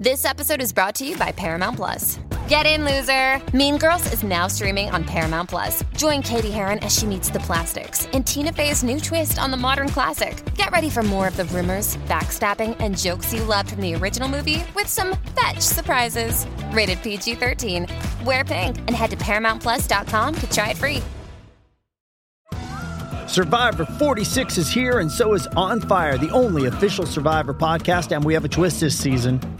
This episode is brought to you by Paramount Plus. Get in, loser! Mean Girls is now streaming on Paramount Plus. Join Cady Heron as she meets the plastics in Tina Fey's new twist on the modern classic. Get ready for more of the rumors, backstabbing, and jokes you loved from the original movie with some fetch surprises. Rated PG 13. Wear pink and head to ParamountPlus.com to try it free. Survivor 46 is here, and so is On Fire, the only official Survivor podcast. And we have a twist this season.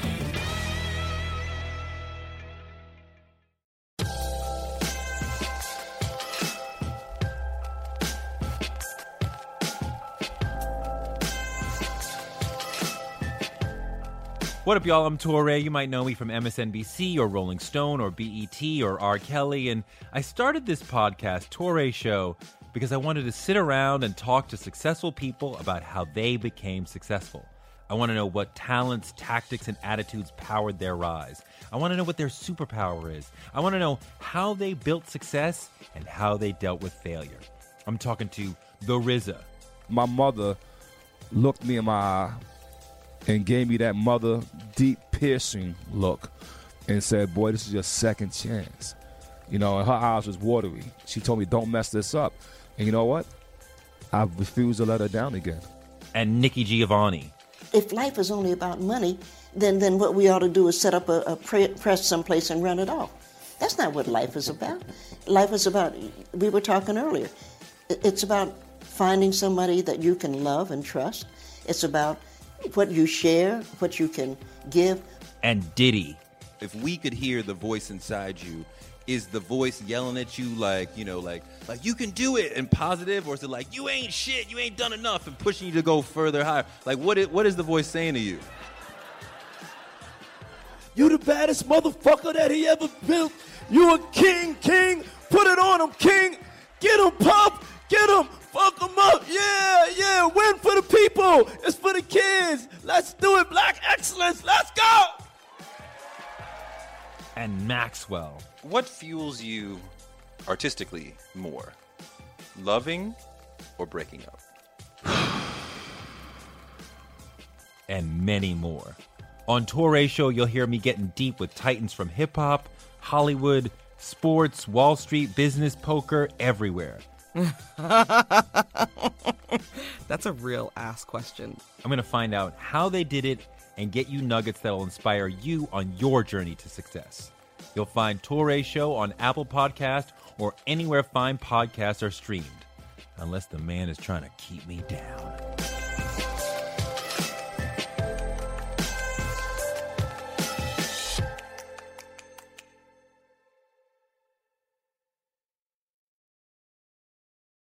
What up, y'all? I'm Touré. You might know me from MSNBC or Rolling Stone or BET or R. Kelly. And I started this podcast, Touré Show, because I wanted to sit around and talk to successful people about how they became successful. I want to know what talents, tactics, and attitudes powered their rise. I want to know what their superpower is. I want to know how they built success and how they dealt with failure. I'm talking to The RZA. My mother looked me in my eye and gave me that mother deep piercing look and said, Boy, this is your second chance. You know, and her eyes was watery. She told me, Don't mess this up. And you know what? I refused to let her down again. And Nikki Giovanni. If life is only about money, then, then what we ought to do is set up a, a pre- press someplace and run it off. That's not what life is about. Life is about, we were talking earlier, it's about finding somebody that you can love and trust. It's about what you share, what you can give. And Diddy. If we could hear the voice inside you, is the voice yelling at you like, you know, like like you can do it and positive, or is it like you ain't shit, you ain't done enough and pushing you to go further higher? Like what is, what is the voice saying to you? You the baddest motherfucker that he ever built. You a king, king. Put it on him, king. Get him, pop. Get him. Fuck him up. Yeah, people. It's for the kids. Let's do it. Black excellence. Let's go. And Maxwell. What fuels you artistically more? Loving or breaking up? and many more. On Touré Show, you'll hear me getting deep with titans from hip hop, Hollywood, sports, Wall Street, business, poker, everywhere. That's a real ass question. I'm going to find out how they did it and get you nuggets that will inspire you on your journey to success. You'll find Touré Show on Apple Podcast or anywhere fine podcasts are streamed, unless the man is trying to keep me down.